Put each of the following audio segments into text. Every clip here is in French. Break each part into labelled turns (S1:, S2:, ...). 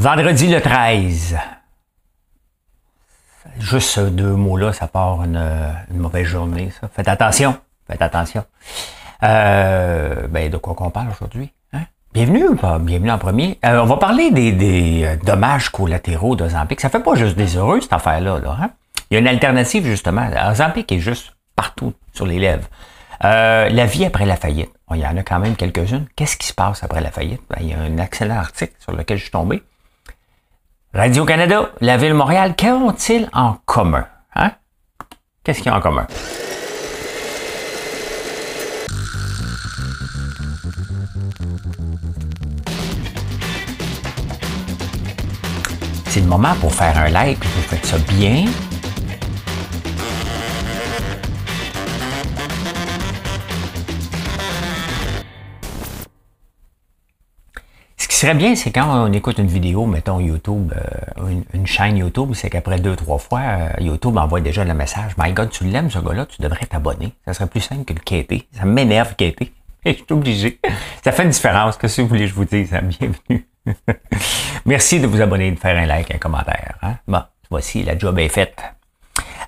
S1: Vendredi le 13. Juste ces deux mots-là, ça part une, mauvaise journée, ça. Faites attention. Faites attention. Euh, ben, de quoi qu'on parle aujourd'hui? Hein? Bienvenue ou pas? Bienvenue en premier. Euh, on va parler des, euh, dommages collatéraux d'Ozampic. Ça fait pas juste des heureux, cette affaire-là. Là, hein? Il y a une alternative, justement. Ozampic est juste partout sur les lèvres. la vie après la faillite. il y en a quand même quelques-unes. Qu'est-ce qui se passe après la faillite? Ben, il y a un excellent article sur lequel je suis tombé. Radio-Canada, la ville de Montréal, qu'ont-ils en commun? Hein? Qu'est-ce qu'ils ont en commun? C'est le moment pour faire un like, vous faites ça bien, serait bien, c'est quand on écoute une vidéo, mettons YouTube, euh, une, chaîne YouTube, c'est qu'après deux, trois fois, euh, YouTube envoie déjà le message. My God, tu l'aimes ce gars-là, tu devrais t'abonner. Ça serait plus simple que le quêter. Ça m'énerve quêter. Je suis obligé. Ça fait une différence. Que si vous voulez, je vous dis, bienvenue. Merci de vous abonner, de faire un like, un commentaire. Hein? Bon, voici, la job est faite.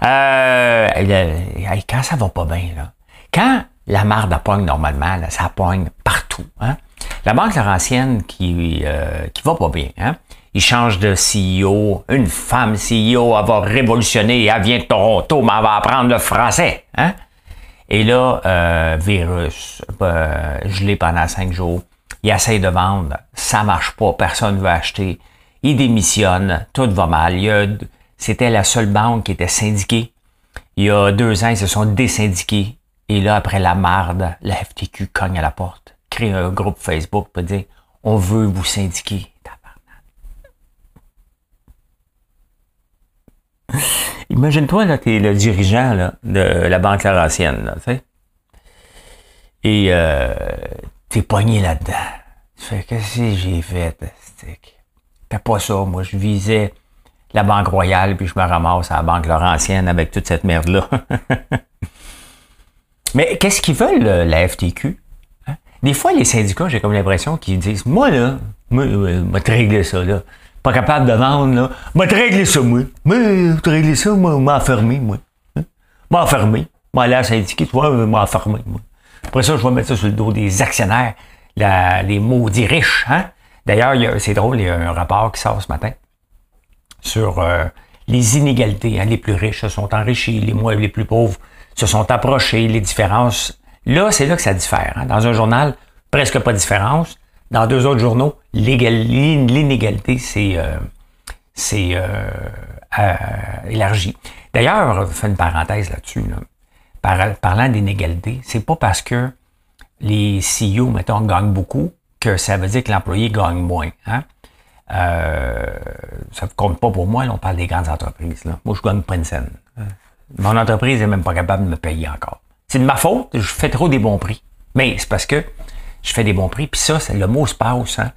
S1: Euh, quand ça va pas bien, là, quand la marde pogne normalement, là, ça pogne partout. Hein? La Banque Laurentienne qui, euh, qui va pas bien, hein? Il change de CEO. Une femme CEO, elle va révolutionner. Elle vient de Toronto, mais elle va apprendre le français. Hein? Et là, euh, virus, euh, gelé pendant cinq jours. Il essaie de vendre. Ça marche pas. Personne ne veut acheter. Il démissionne. Tout va mal. C'était la seule banque qui était syndiquée. Il y a deux ans, ils se sont désyndiqués. Et là, après la marde, la FTQ cogne à la porte créer un groupe Facebook pour dire on veut vous syndiquer. Imagine-toi, là, t'es le dirigeant de la Banque Laurentienne, tu sais. Et euh, t'es pogné là-dedans. Tu fais, qu'est-ce que j'ai fait, Fais pas ça, moi, je visais la Banque Royale, puis je me ramasse à la Banque Laurentienne avec toute cette merde-là. Mais qu'est-ce qu'ils veulent, la FTQ? Des fois, les syndicats, j'ai comme l'impression qu'ils disent, moi, là, moi, moi, te régler ça, là. Pas capable de vendre, là. Moi, te régler ça, moi. Moi, te régler ça, moi, m'enfermer, moi. Hein? M'enfermer. Moi, là, syndiqué, tu vois, m'enfermer, moi. Après ça, je vais mettre ça sur le dos des actionnaires, les maudits riches, hein? D'ailleurs, c'est drôle, il y a un rapport qui sort ce matin sur euh, les inégalités. Hein? Les plus riches se sont enrichis, les moins les plus pauvres se sont approchés, les différences Là, c'est là que ça diffère. Hein. Dans un journal, presque pas de différence. Dans deux autres journaux, l'inégalité, c'est euh, euh, euh, élargi. D'ailleurs, je fais une parenthèse là-dessus. parlant d'inégalité, c'est pas parce que les CEO, mettons, gagnent beaucoup que ça veut dire que l'employé gagne moins. Hein? ça ne compte pas pour moi, on parle des grandes entreprises. Là. Moi, je gagne pas une scène. Mon entreprise n'est même pas capable de me payer encore. C'est de ma faute, je fais trop des bons prix. Mais c'est parce que je fais des bons prix. Puis ça, c'est le mot se passe. Hein?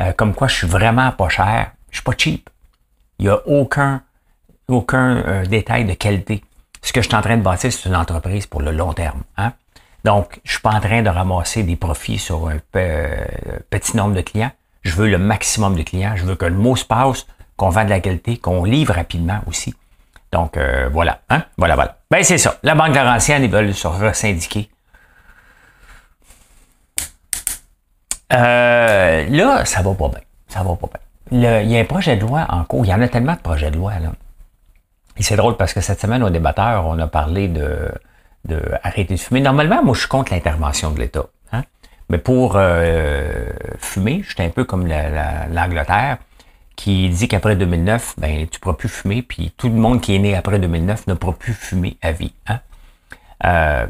S1: Euh, comme quoi je suis vraiment pas cher. Je suis pas cheap. Il n'y a aucun, aucun euh, détail de qualité. Ce que je suis en train de bâtir, c'est une entreprise pour le long terme. Hein? Donc, je suis pas en train de ramasser des profits sur un euh, petit nombre de clients. Je veux le maximum de clients. Je veux que le mot se passe, qu'on vende de la qualité, qu'on livre rapidement aussi. Donc, euh, voilà. Hein? Voilà, voilà. Ben, c'est ça. La Banque Laurentienne, ils veulent se resyndiquer. Euh, là, ça va pas bien. Ça va pas bien. il y a un projet de loi en cours. Il y en a tellement de projets de loi, là. Et c'est drôle parce que cette semaine, au débatteur, on a parlé de, de arrêter de fumer. Normalement, moi, je suis contre l'intervention de l'État. Hein? Mais pour euh, fumer, j'étais un peu comme l'Angleterre qui dit qu'après 2009, ben, tu ne pourras plus fumer, puis tout le monde qui est né après 2009 ne pourra plus fumer à vie. Hein? Euh,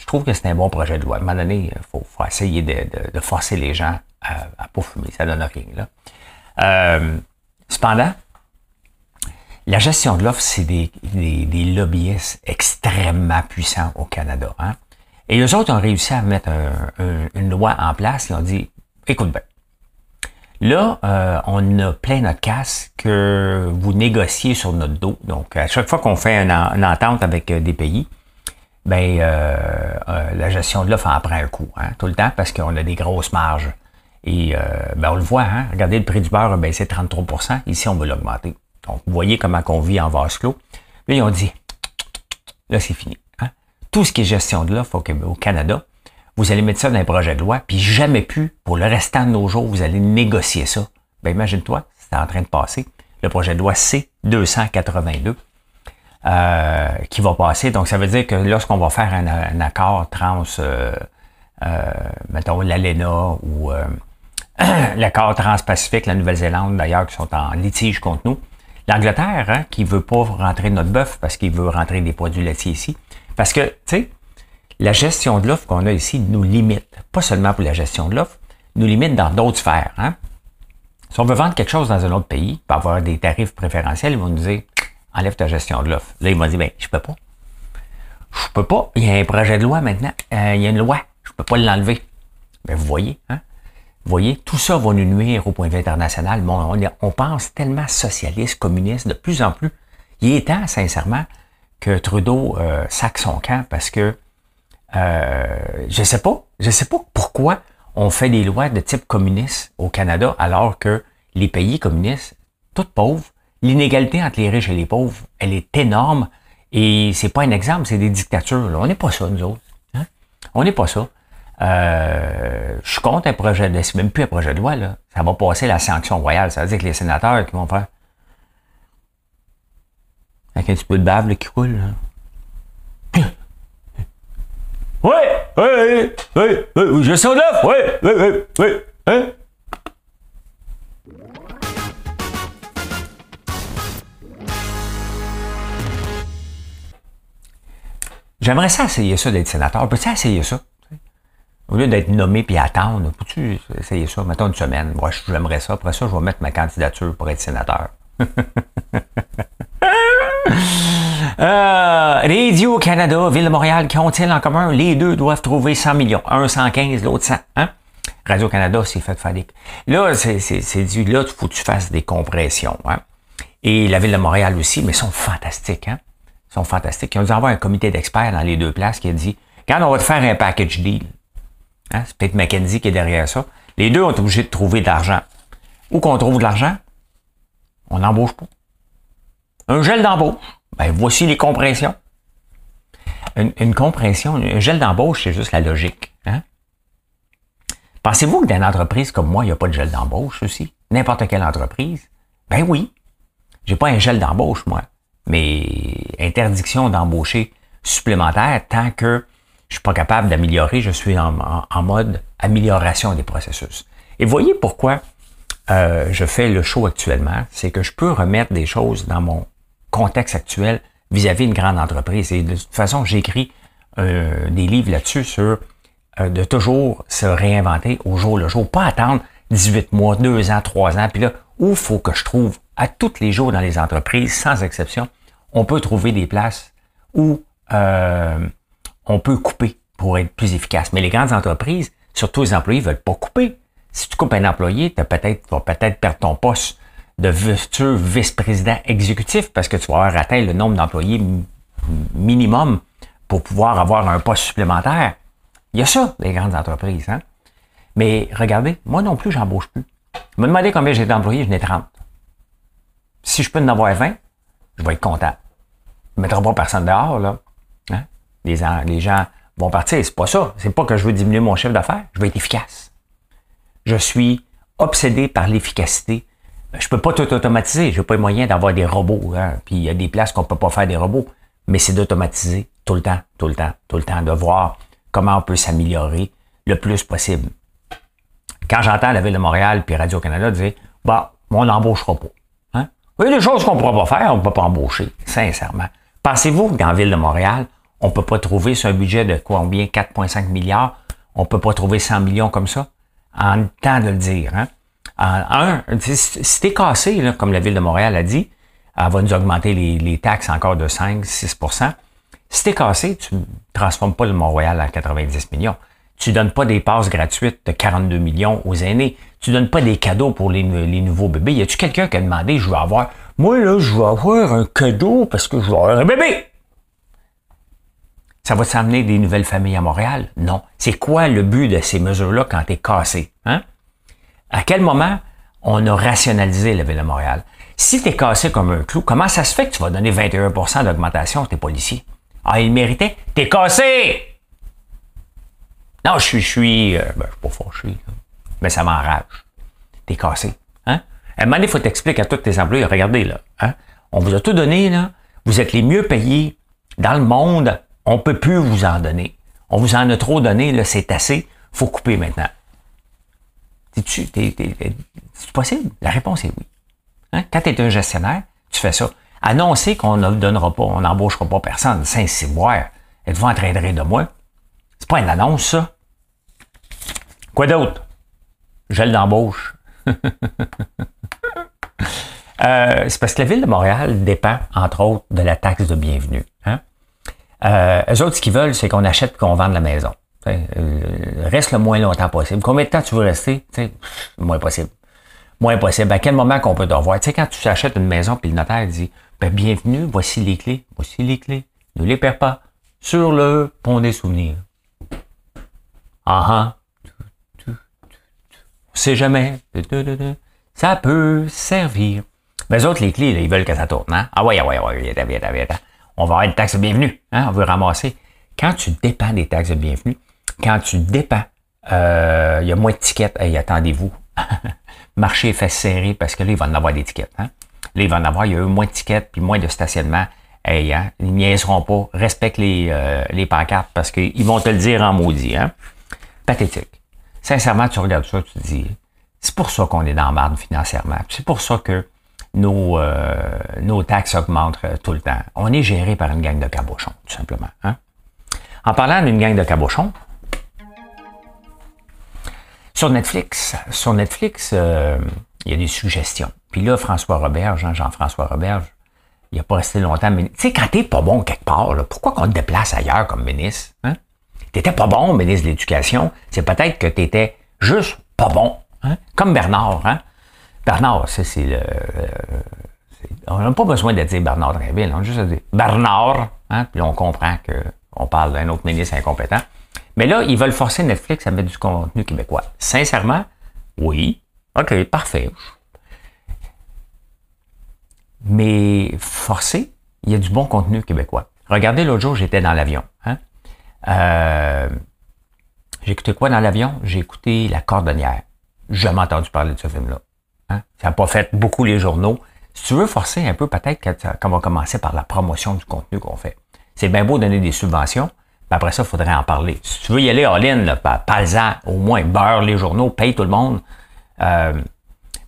S1: je trouve que c'est un bon projet de loi. À un moment donné, il faut, essayer de, forcer les gens à ne pas fumer. Ça donne rien. Là. Euh, cependant, la gestion de l'offre, c'est des, des, lobbyistes extrêmement puissants au Canada. Hein? Et eux autres ont réussi à mettre une loi en place. Ils ont dit, écoute bien, Là, euh, on a plein notre casse que vous négociez sur notre dos. Donc, à chaque fois qu'on fait une, entente avec euh, des pays, ben euh, la gestion de l'offre en prend un coup, hein, tout le temps, parce qu'on a des grosses marges. Et euh, ben on le voit, hein? regardez, le prix du beurre a baissé 33 Ici, on va l'augmenter. Donc, vous voyez comment on vit en vase clos. Là, ils ont dit, là, c'est fini. Hein? Tout ce qui est gestion de l'offre au, Canada, vous allez mettre ça dans un projet de loi, puis jamais plus, pour le restant de nos jours, vous allez négocier ça. Ben, imagine-toi, c'est en train de passer. Le projet de loi C-282, euh, qui va passer. Donc, ça veut dire que lorsqu'on va faire un, accord trans, euh, euh, mettons l'ALENA ou euh, l'accord transpacifique, la Nouvelle-Zélande d'ailleurs, qui sont en litige contre nous, L'Angleterre, hein, qui veut pas rentrer notre bœuf parce qu'il veut rentrer des produits laitiers ici. Parce que, tu sais, la gestion de l'offre qu'on a ici nous limite. Pas seulement pour la gestion de l'offre, nous limite dans d'autres sphères. Hein. Si on veut vendre quelque chose dans un autre pays, pour avoir des tarifs préférentiels, ils vont nous dire enlève ta gestion de l'offre. Là, ils vont dire ben, je peux pas. Je peux pas. Il y a un projet de loi maintenant. Euh, il y a une loi. Je peux pas l'enlever. Ben, vous voyez, hein? Vous voyez, tout ça va nous nuire au point de vue international. Bon, on, pense tellement socialiste, communiste, de plus en plus. Il est temps, sincèrement, que Trudeau euh, sac son camp parce que euh, je sais pas, je sais pas pourquoi on fait des lois de type communiste au Canada alors que les pays communistes, toutes pauvres, l'inégalité entre les riches et les pauvres, elle est énorme et c'est pas un exemple, c'est des dictatures. On n'est pas ça, nous autres. Hein? On n'est pas ça. Euh, je suis contre un projet de c'est même plus un projet de loi, là. Ça va passer la sanction royale. Ça veut dire que les sénateurs qui vont faire avec un petit peu de bave qui coule. Là. Oui, oui, oui, oui, oui, neuf, oui, oui, oui, oui, hein? J'aimerais ça essayer ça d'être sénateur. Peux-tu essayer ça? Au lieu d'être nommé puis attendre, peux-tu essayer ça? Mettons une semaine? Moi, j'aimerais ça. Après ça, je vais mettre ma candidature pour être sénateur. euh, Radio-Canada, Ville de Montréal, qu'ont-ils en commun? Les deux doivent trouver 100 millions. Un 115, l'autre 100. Hein? Radio-Canada, c'est fait de faire Là, c'est dit, là, il faut que tu fasses des compressions. Hein? Et la Ville de Montréal aussi, mais sont fantastiques. Hein? Ils sont fantastiques. Ils ont dû avoir un comité d'experts dans les deux places qui a dit, quand on va te faire un package deal, Hein? C'est peut-être McKenzie qui est derrière ça. Les deux ont été obligés de trouver de l'argent. Où qu'on trouve de l'argent? On n'embauche pas. Un gel d'embauche. Ben, voici les compressions. Une, compression, un gel d'embauche, c'est juste la logique. Hein? Pensez-vous que dans une entreprise comme moi, il n'y a pas de gel d'embauche aussi? N'importe quelle entreprise? Ben oui. J'ai pas un gel d'embauche, moi. Mais interdiction d'embaucher supplémentaire tant que je suis pas capable d'améliorer, je suis en, mode amélioration des processus. Et voyez pourquoi euh, je fais le show actuellement, c'est que je peux remettre des choses dans mon contexte actuel vis-à-vis d'une grande entreprise. Et de toute façon, j'écris euh, des livres là-dessus sur euh, de toujours se réinventer au jour le jour, pas attendre 18 mois, 2 ans, 3 ans, puis là, où faut que je trouve à tous les jours dans les entreprises, sans exception, on peut trouver des places où euh, on peut couper pour être plus efficace. Mais les grandes entreprises, surtout les employés, veulent pas couper. Si tu coupes un employé, tu peut-être, vas peut-être perdre ton poste de futur vice-président exécutif parce que tu vas avoir atteint le nombre d'employés minimum pour pouvoir avoir un poste supplémentaire. Il y a ça, les grandes entreprises. Hein? Mais regardez, moi non plus, j'embauche plus. Je me demandez combien j'ai d'employés, je n'ai 30. Si je peux en avoir 20, je vais être content. Je ne mettrai pas personne dehors, là les, les gens vont partir. C'est pas ça. C'est pas que je veux diminuer mon chiffre d'affaires. Je veux être efficace. Je suis obsédé par l'efficacité. Je peux pas tout automatiser. J'ai pas les moyens d'avoir des robots. Hein. Puis il y a des places qu'on peut pas faire des robots. Mais c'est d'automatiser tout le temps, tout le temps, tout le temps, de voir comment on peut s'améliorer le plus possible. Quand j'entends la Ville de Montréal puis Radio-Canada dire, bah, on n'embauchera pas. Hein? Il y a des choses qu'on ne pourra pas faire, on ne peut pas embaucher, sincèrement. Pensez-vous que dans la Ville de Montréal, on peut pas trouver sur un budget de combien? 4,5 milliards? On peut pas trouver 100 millions comme ça? En temps de le dire. Hein? Un, si t'es cassé, comme la Ville de Montréal a dit, elle va nous augmenter les, taxes encore de 5-6% Si t'es cassé, tu ne transformes pas le Mont-Royal à 90 millions. Tu donnes pas des passes gratuites de 42 millions aux aînés. Tu donnes pas des cadeaux pour les, nouveaux bébés. Y a-tu quelqu'un qui a demandé, je veux avoir, moi là, je veux avoir un cadeau parce que je veux avoir un bébé? Ça va t'amener des nouvelles familles à Montréal? Non. C'est quoi le but de ces mesures-là quand tu es cassé? Hein? À quel moment on a rationalisé la Ville de Montréal? Si tu es cassé comme un clou, comment ça se fait que tu vas donner 21% d'augmentation à tes policiers? Ah, ils méritaient? T'es cassé! Non, je suis, je suis, euh, ben, je suis pas fâché, mais ça m'enrage. T'es cassé. Hein? À un moment donné, il faut t'expliquer à tous tes employés, regardez, là, hein? on vous a tout donné, là, vous êtes les mieux payés dans le monde, on peut plus vous en donner. On vous en a trop donné, là, c'est assez, faut couper maintenant. C'est possible? La réponse est oui. Hein? Quand tu es un gestionnaire, tu fais ça. Annoncer qu'on ne donnera pas, on n'embauchera pas personne, Saint-Cyboire, êtes-vous en train de rire de moi? C'est pas une annonce, ça. Quoi d'autre? Gel d'embauche. Euh, c'est parce que la ville de Montréal dépend, entre autres, de la taxe de bienvenue. Hein? Euh, eux autres, ce qu'ils veulent, c'est qu'on achète et qu'on vende la maison. Euh, reste le moins longtemps possible. Combien de temps tu veux rester? moins possible. Moins possible. À quel moment qu'on peut te revoir? Tu sais, quand tu achètes une maison, puis le notaire dit ben, Bienvenue, voici les clés. Voici les clés. Ne les perds pas. Sur le pont des souvenirs. Ah uh -huh. On sait jamais. Ça peut servir. Mais les autres, les clés, ils veulent que ça tourne. Hein? Ah ouais, ah ouais, ah ouais, viens, viens, viens. On va avoir une taxe de bienvenue. Hein? On veut ramasser. Quand tu dépends des taxes de bienvenue, quand tu dépends, euh, il y a moins de tickets. Hey, attendez-vous. Marché fait serrer parce que là, il va en avoir des tickets. Hein? Là, il va en avoir, il y a eu moins de tickets puis moins de stationnement. Hey, hein? Ils niaiseront pas. Respecte les, euh, les pancartes parce qu'ils vont te le dire en maudit. Hein? Pathétique. Sincèrement, tu regardes ça, tu te dis, c'est pour ça qu'on est dans la marde financièrement. C'est pour ça que nos, euh, nos taxes augmentent euh, tout le temps. On est géré par une gang de cabochons, tout simplement. Hein? En parlant d'une gang de cabochons, sur Netflix, sur Netflix, euh, il y a des suggestions. Puis là, François Roberge, hein, Jean-François Roberge, il n'a pas resté longtemps. Mais tu sais, quand t'es pas bon quelque part, pourquoi qu'on te déplace ailleurs comme ministre? Hein? T'étais pas bon, ministre de l'Éducation. C'est peut-être que tu étais juste pas bon. Hein? Comme Bernard. Bernard, ça c'est le. Euh, on n'a pas besoin de dire Bernard Drinville, on a juste à dire Bernard, puis on comprend qu'on parle d'un autre ministre incompétent. Mais là, ils veulent forcer Netflix à mettre du contenu québécois. Sincèrement, oui. OK, parfait. Mais forcer, il y a du bon contenu québécois. Regardez, l'autre jour, j'étais dans l'avion. Hein? Euh, écouté quoi dans l'avion? J'ai écouté La Cordonnière. Jamais entendu parler de ce film-là. Hein? Ça n'a pas fait beaucoup les journaux. Si tu veux forcer un peu, peut-être qu'on va commencer par la promotion du contenu qu'on fait. C'est bien beau donner des subventions, après ça, il faudrait en parler. Si tu veux y aller all-in, parle-en, au moins, beurre les journaux, paye tout le monde. Euh,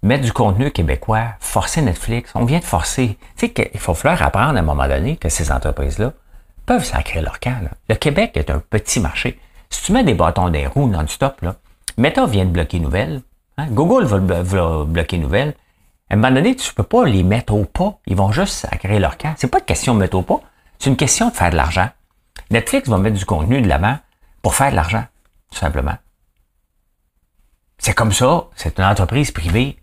S1: mettre du contenu québécois, forcer Netflix. On vient de forcer. Tu sais qu'il faut falloir apprendre à un moment donné que ces entreprises-là peuvent sacrer leur camp. Le Québec est un petit marché. Si tu mets des bâtons des roues non-stop, Meta vient de bloquer Nouvelles. Hein? Google va, bloquer Nouvelles. À un moment donné, tu ne peux pas les mettre au pas. Ils vont juste sacrer leur camp. C'est pas une question de mettre au pas. C'est une question de faire de l'argent. Netflix va mettre du contenu de l'avant pour faire de l'argent, tout simplement. C'est comme ça. C'est une entreprise privée.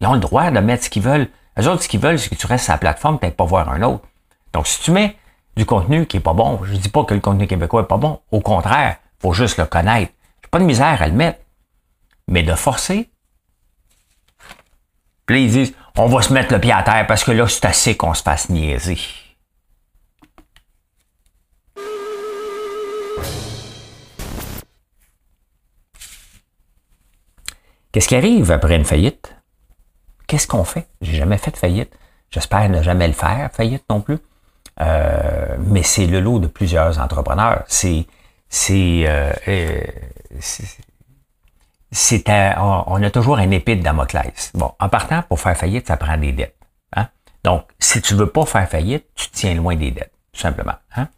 S1: Ils ont le droit de mettre ce qu'ils veulent. Les autres, ce qu'ils veulent, c'est que tu restes sur la plateforme, peut-être pas voir un autre. Donc, si tu mets du contenu qui est pas bon, je dis pas que le contenu québécois est pas bon. Au contraire, faut juste le connaître. J'ai pas de misère à le mettre. Mais de forcer. Puis ils disent, on va se mettre le pied à terre parce que là, c'est assez qu'on se fasse niaiser. Qu'est-ce qui arrive après une faillite? Qu'est-ce qu'on fait? J'ai jamais fait de faillite. J'espère ne jamais le faire, faillite non plus. Euh, mais c'est le lot de plusieurs entrepreneurs. C'est, c'est, euh, euh c'est, on a toujours un épée de Damoclès. Bon, en partant, pour faire faillite, ça prend des dettes. Hein? Donc, si tu veux pas faire faillite, tu tiens loin des dettes, tout simplement. Hein?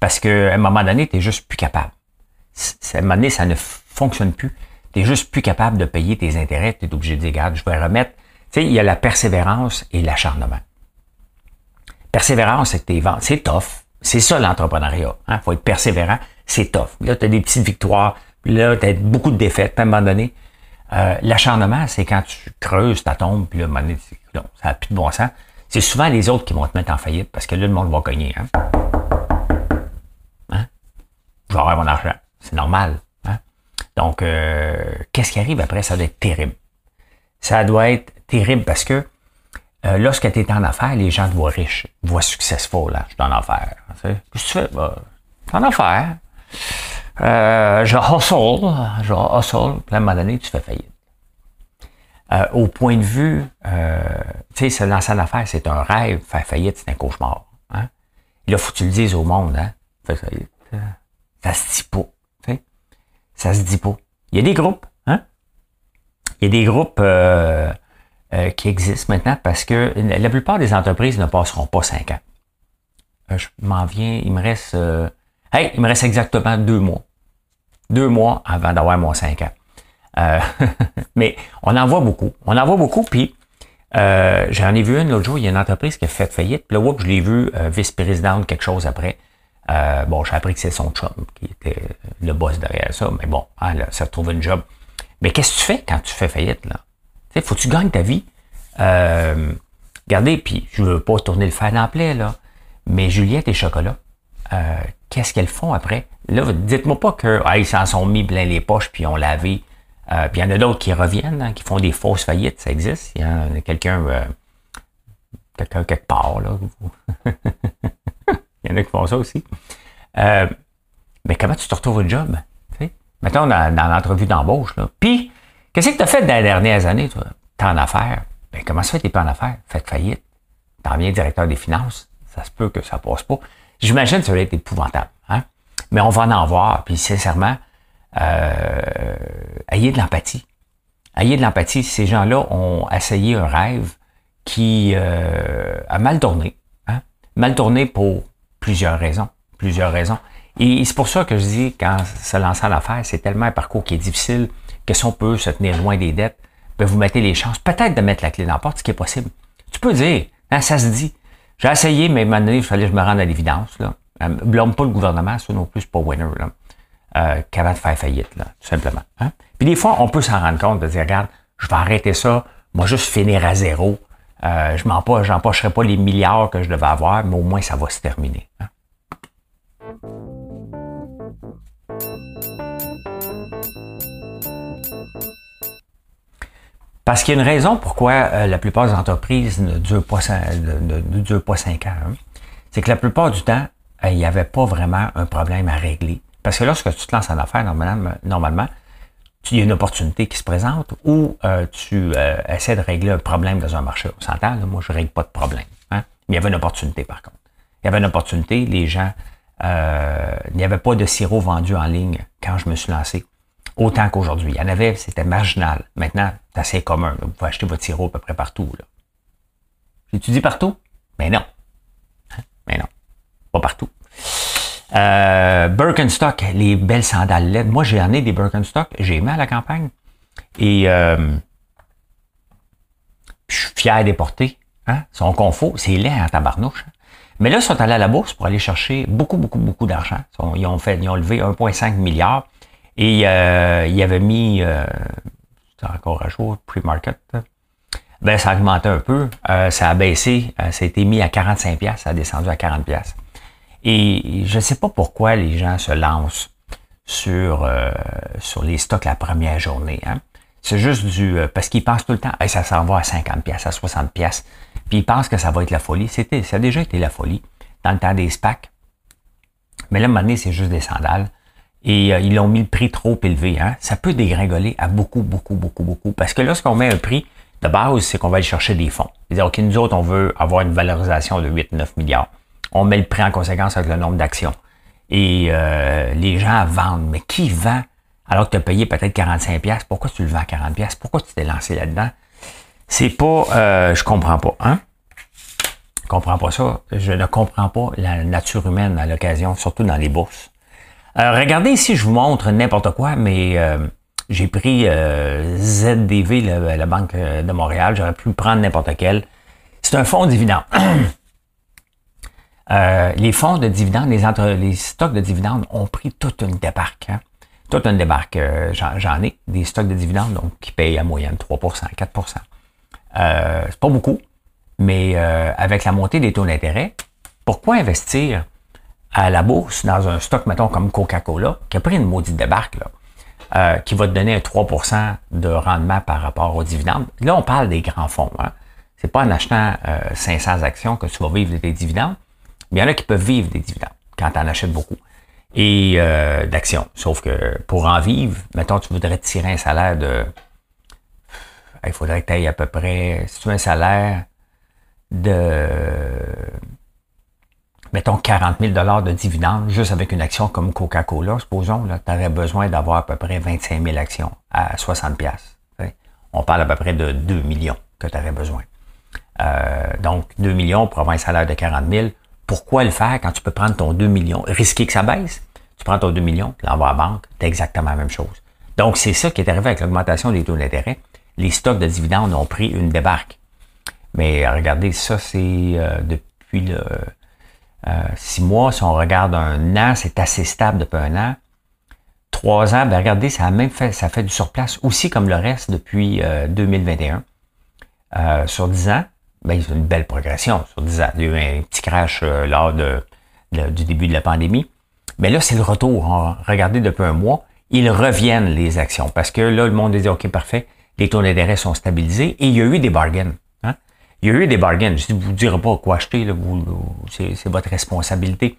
S1: Parce qu'à un moment donné, tu n'es juste plus capable. À un moment donné, ça ne fonctionne plus. Tu n'es juste plus capable de payer tes intérêts. Tu es obligé de dire, regarde, je vais remettre. Tu sais, il y a la persévérance et l'acharnement. Persévérance, c'est tes ventes, c'est tough. C'est ça l'entrepreneuriat. Il hein? faut être persévérant, c'est tough. Là, tu as des petites victoires, là, tu as beaucoup de défaites, à un moment donné. Euh, l'acharnement, c'est quand tu creuses ta tombe, puis là, à un moment donné, ça n'a plus de bon sens. C'est souvent les autres qui vont te mettre en faillite parce que là, le monde va cogner. Hein? hein? Je mon argent. C'est normal. Hein? Donc, euh, qu'est-ce qui arrive après? Ça doit être terrible. ça doit être terrible parce que euh, lorsque tu es en affaires, les gens te voient riche, te voient successful, là, je suis en affaires. Qu'est-ce que tu fais? Bah, en affaires. Euh, je hustle, je hustle, puis à un moment donné, tu fais faillite. Au point de vue, tu sais, se lancer en affaires, c'est un rêve, faire faillite, c'est un cauchemar. Hein? Et là, faut que tu le dises au monde, hein? Fais faillite. Ça se dit pas. Ça se dit pas. Il y a des groupes, hein? Il y a des groupes euh, euh, qui existent maintenant parce que la plupart des entreprises ne passeront pas cinq ans. Euh, je m'en viens, il me reste. hey, il me reste exactement deux mois. Deux mois avant d'avoir mon cinq ans. mais on en voit beaucoup. On en voit beaucoup, puis j'en ai vu une l'autre jour, il y a une entreprise qui a fait faillite. Puis là, je l'ai vu vice-présidente quelque chose après. Euh, bon, j'ai appris que c'est son chum qui était le boss derrière ça, mais bon, hein, ça trouve une job. Mais qu'est-ce que tu fais quand tu fais faillite, là? Tu faut que tu gagnes ta vie? Euh, regardez, puis je veux pas tourner le fer dans là, mais Juliette et Chocolat, euh, qu'est-ce qu'elles font après? Là, dites-moi pas que ah, ils s'en sont mis plein les poches puis ont lavé. Euh, puis il y en a d'autres qui reviennent, hein, qui font des fausses faillites, ça existe. Il y a quelqu'un, euh, quelqu'un quelque part, là. Il y en a qui font ça aussi. Euh, mais comment tu te retrouves au job? Mettons dans, dans l'entrevue d'embauche. Puis, qu'est-ce que tu as fait dans les dernières années, toi? T'es en affaires. Ben, comment ça fait t'es pas en affaires? Faites faillite. T'en viens directeur des finances. Ça se peut que ça passe pas. J'imagine que ça va être épouvantable. Hein? Mais on va en avoir. Puis, sincèrement, euh, ayez de l'empathie. Ayez de l'empathie. Ces gens-là ont essayé un rêve qui euh, a mal tourné. Hein? Mal tourné pour Plusieurs raisons. Plusieurs raisons. Et c'est pour ça que je dis, quand se lancer en affaires, c'est tellement un parcours qui est difficile que si on peut se tenir loin des dettes, ben vous mettez les chances peut-être de mettre la clé dans la porte, ce qui est possible. Tu peux dire, hein, ça se dit. J'ai essayé, mais à un moment donné, il fallait que je me rende à l'évidence. Là. Euh, blâme pas le gouvernement, ça non plus, pas winner. Là. Euh, qu'avant de faire faillite, là, tout simplement. Hein. Puis des fois, on peut s'en rendre compte de dire, regarde, je vais arrêter ça, moi juste finir à zéro, euh, je n'empocherai pas les milliards que je devais avoir, mais au moins ça va se terminer. Hein. Parce qu'il y a une raison pourquoi euh, la plupart des entreprises ne durent pas, cinq ans. Hein. C'est que la plupart du temps, euh, il n'y avait pas vraiment un problème à régler. Parce que lorsque tu te lances en affaires, normalement il y a une opportunité qui se présente ou euh, tu euh, essaies de régler un problème dans un marché. On s'entend, moi, je ne règle pas de problème. Hein? Mais il y avait une opportunité, par contre. Il y avait une opportunité, les gens, euh, il n'y avait pas de sirop vendu en ligne quand je me suis lancé, autant qu'aujourd'hui. Il y en avait, c'était marginal. Maintenant, c'est assez commun. Vous pouvez acheter votre sirop à peu près partout. J'étudie partout? Mais non. Hein? Mais non. Pas partout. Euh, Birkenstock, les belles sandales LED. Moi, j'ai ai des Birkenstock. J'ai aimé à la campagne. Et euh, je suis fier des porter. Hein? Son confort, c'est laid en tabarnouche. Hein. Mais là, ils sont allés à la bourse pour aller chercher beaucoup, beaucoup, beaucoup d'argent. Ils ont fait, ils ont levé 1,5 milliard. Et euh, ils avaient mis, euh, c'est encore à jour, pre-market. Ben, ça a augmenté un peu. Euh, ça a baissé. Euh, ça a été mis à 45 Ça a descendu à 40 et je ne sais pas pourquoi les gens se lancent sur, euh, sur les stocks la première journée. Hein. C'est juste du... Euh, parce qu'ils pensent tout le temps, ça s'en va à 50 pièces, à 60 pièces. Puis ils pensent que ça va être la folie. C'était, ça a déjà été la folie dans le temps des SPAC. Mais là, à un moment donné, c'est juste des sandales. Et euh, ils ont mis le prix trop élevé. Hein. Ça peut dégringoler à beaucoup, beaucoup, beaucoup, beaucoup. Parce que lorsqu'on met un prix de base, c'est qu'on va aller chercher des fonds. C'est-à-dire, OK, nous autres, on veut avoir une valorisation de 8-9 milliards on met le prix en conséquence avec le nombre d'actions. Et euh, les gens vendent. Mais qui vend alors que tu as payé peut-être 45$? Pourquoi tu le vends à 40$? Pourquoi tu t'es lancé là-dedans? C'est pas... Euh, je comprends pas. Hein? Je comprends pas ça. Je ne comprends pas la nature humaine à l'occasion, surtout dans les bourses. Alors, regardez ici, je vous montre n'importe quoi, mais euh, j'ai pris ZDV, la, Banque de Montréal. J'aurais pu prendre n'importe quel. C'est un fonds dividende. Euh, les fonds de dividendes, les, entre, les stocks de dividendes ont pris toute une débarque. Hein? Toute une débarque. Euh, j'en ai des stocks de dividendes donc, qui payent à moyenne 3% 4% euh, C'est pas beaucoup, mais euh, avec la montée des taux d'intérêt, pourquoi investir à la bourse dans un stock, mettons, comme Coca-Cola, qui a pris une maudite débarque, là? euh, qui va te donner un 3% de rendement par rapport aux dividendes? Là, on parle des grands fonds. Hein. C'est pas en achetant 500 actions que tu vas vivre des dividendes. Il y en a qui peuvent vivre des dividendes quand tu en achètes beaucoup. Et d'actions. Sauf que pour en vivre, mettons, tu voudrais tirer un salaire de il faudrait que tu aies à peu près, si tu as un salaire de, mettons, 40 000 de dividendes, juste avec une action comme Coca-Cola, supposons, tu aurais besoin d'avoir à peu près 25 000 actions à 60 On parle à peu près de 2 millions que tu aurais besoin. Euh, donc, 2 millions pour avoir un salaire de 40 000. Pourquoi le faire quand tu peux prendre ton 2 millions, risquer que ça baisse? Tu prends ton 2 millions, tu l'envoies à la banque, c'est exactement la même chose. Donc, c'est ça qui est arrivé avec l'augmentation des taux d'intérêt les stocks de dividendes ont pris une débarque. Mais regardez, ça, c'est euh, depuis le euh, six mois. Si on regarde un an, c'est assez stable depuis un an. Trois ans, ben regardez, ça a même fait, ça fait du surplace aussi comme le reste depuis 2021. Euh, sur dix ans, ben, c'est une belle progression sur 10 ans. Il y a eu un petit crash lors de, du début de la pandémie. Mais là, c'est le retour. Regardez depuis un mois, ils reviennent les actions. Parce que là, le monde dit OK, parfait les taux d'intérêt sont stabilisés et il y a eu des bargains. Hein? Il y a eu des bargains. Je ne vous dirai pas quoi acheter, c'est votre responsabilité.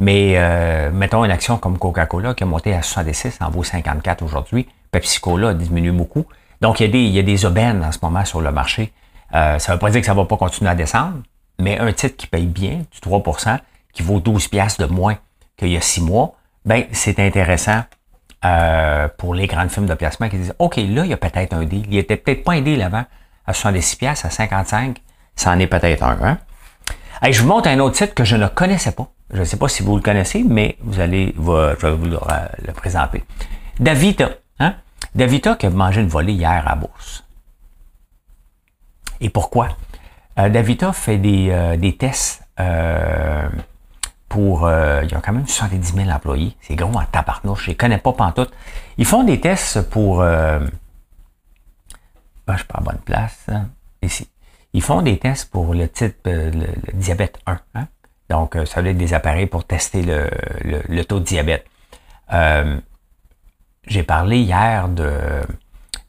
S1: Mais euh, mettons une action comme Coca-Cola qui a monté à 66, en vaut 54 aujourd'hui. Pepsi-Cola a diminué beaucoup. Donc, il y, a des, il y a des aubaines en ce moment sur le marché. Euh, ça ne veut pas dire que ça ne va pas continuer à descendre, mais un titre qui paye bien, du 3% qui vaut 12 piastres de moins qu'il y a 6 mois, ben c'est intéressant euh, pour les grandes firmes de placement qui disent OK, là, il y a peut-être un deal. Il était peut-être pas un deal avant à 76 pièces à 55, ça en est peut-être un. Hein? je vous montre un autre site que je ne connaissais pas. Je ne sais pas si vous le connaissez, mais vous allez, je vais vous le, présenter. Davita. Hein? Davita qui a mangé une volée hier à bourse. Et pourquoi? Euh, Davita fait des, euh, des tests euh, pour... Euh, il y a quand même 70 000 employés. C'est gros en tabarnouche. Je les connais pas pantoute. Ils font des tests pour... Ah, je suis pas à bonne place. Hein, ici. Ils font des tests pour le type euh, le, diabète 1. Hein. Donc, ça veut être des appareils pour tester le, le, taux de diabète. J'ai parlé hier de,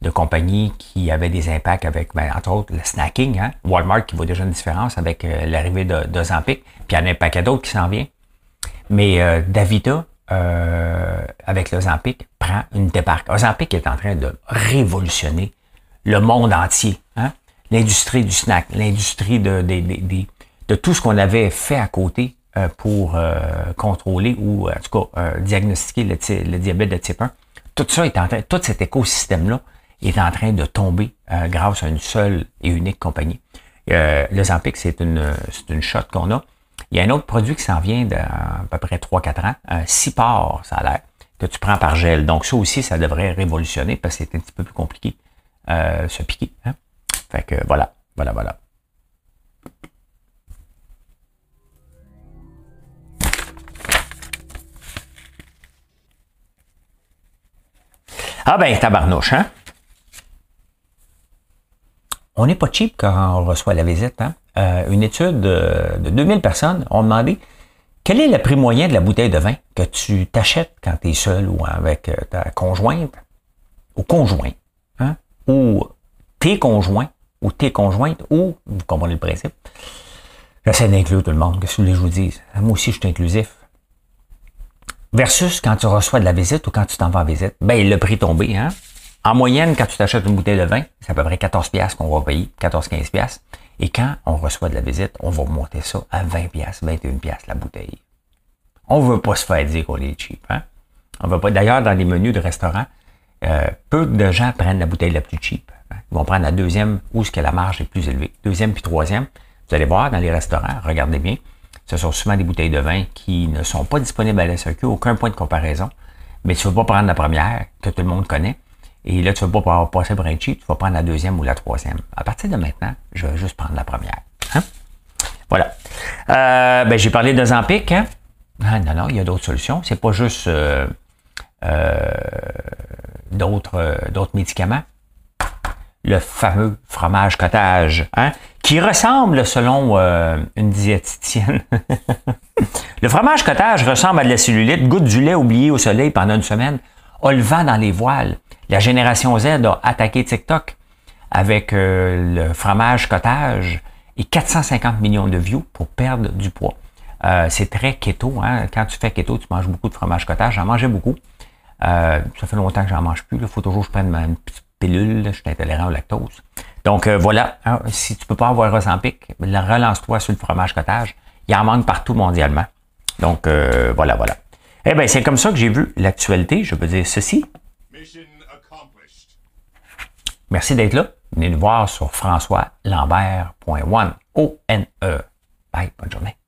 S1: de compagnies qui avaient des impacts avec, ben, entre autres, le snacking. Hein? Walmart qui voit déjà une différence avec l'arrivée de, Zampic. Puis il y en a un paquet d'autres qui s'en vient. Mais euh, Davita, euh, avec l'Ozampic, prend une débarque. Ozampic est en train de révolutionner le monde entier. Hein? L'industrie du snack, l'industrie de, de, de, de, tout ce qu'on avait fait à côté euh, pour euh, contrôler ou en tout cas euh, diagnostiquer le, le, diabète de type 1. Tout ça est en train, tout cet écosystème-là est en train de tomber grâce à une seule et unique compagnie. Euh, le Zampic, c'est une, c'est une shot qu'on a. Il y a un autre produit qui s'en vient d'à peu près 3-4 ans, un Cipar, ça a l'air, que tu prends par gel. Donc ça aussi, ça devrait révolutionner parce que c'est un petit peu plus compliqué euh, se piquer. Hein? Fait que voilà, voilà, voilà. Ah ben, tabarnouche, hein? On n'est pas cheap quand on reçoit la visite, hein? Euh, une étude de, 2000 personnes ont demandé quel est le prix moyen de la bouteille de vin que tu t'achètes quand tu es seul ou avec euh, ta conjointe ou conjoint, hein? ou tes conjoints ou tes conjointes, ou, vous comprenez le principe, j'essaie d'inclure tout le monde, qu'est-ce que je vous dise? Moi aussi, je suis inclusif. Versus quand tu reçois de la visite ou quand tu t'en vas en visite, ben, le prix tombé, hein? En moyenne, quand tu t'achètes une bouteille de vin, c'est à peu près 14 pièces qu'on va payer, 14-15 pièces. Et quand on reçoit de la visite, on va monter ça à 20 pièces, 21 pièces la bouteille. On veut pas se faire dire qu'on est cheap, hein? On veut pas. D'ailleurs, dans les menus de restaurants, euh, peu de gens prennent la bouteille la plus cheap. Hein. Ils vont prendre la deuxième où ce que la marge est plus élevée. Deuxième puis troisième. Vous allez voir dans les restaurants, regardez bien, ce sont souvent des bouteilles de vin qui ne sont pas disponibles à la SAQ, aucun point de comparaison. Mais tu ne veux pas prendre la première, que tout le monde connaît. Et là, tu ne vas pas passer pour un cheap, tu vas prendre la deuxième ou la troisième. À partir de maintenant, je vais juste prendre la première. Hein? Voilà. Euh, ben, j'ai parlé de Zampic. Hein? Ah, non, non, il y a d'autres solutions. C'est pas juste euh, euh, d'autres, d'autres médicaments. Le fameux fromage cottage, hein? qui ressemble, selon une diététicienne, le fromage cottage ressemble à de la cellulite, goutte du lait oublié au soleil pendant une semaine. a le vent dans les voiles. La génération Z a attaqué TikTok avec euh, le fromage cottage et 450 millions de views pour perdre du poids. Euh, c'est très keto. Hein? Quand tu fais keto, tu manges beaucoup de fromage cottage. J'en mangeais beaucoup. Euh, ça fait longtemps que j'en mange plus. Il faut toujours que je prenne une petite pilule. je suis intolérant au lactose. Donc voilà, hein, si tu peux pas avoir Ozempic, relance-toi sur le fromage cottage. Il en manque partout mondialement. Donc voilà, voilà. Eh bien, c'est comme ça que j'ai vu l'actualité. Je veux dire ceci. Merci d'être là. Venez nous voir sur françoislambert.one. O-N-E. Bye, bonne journée.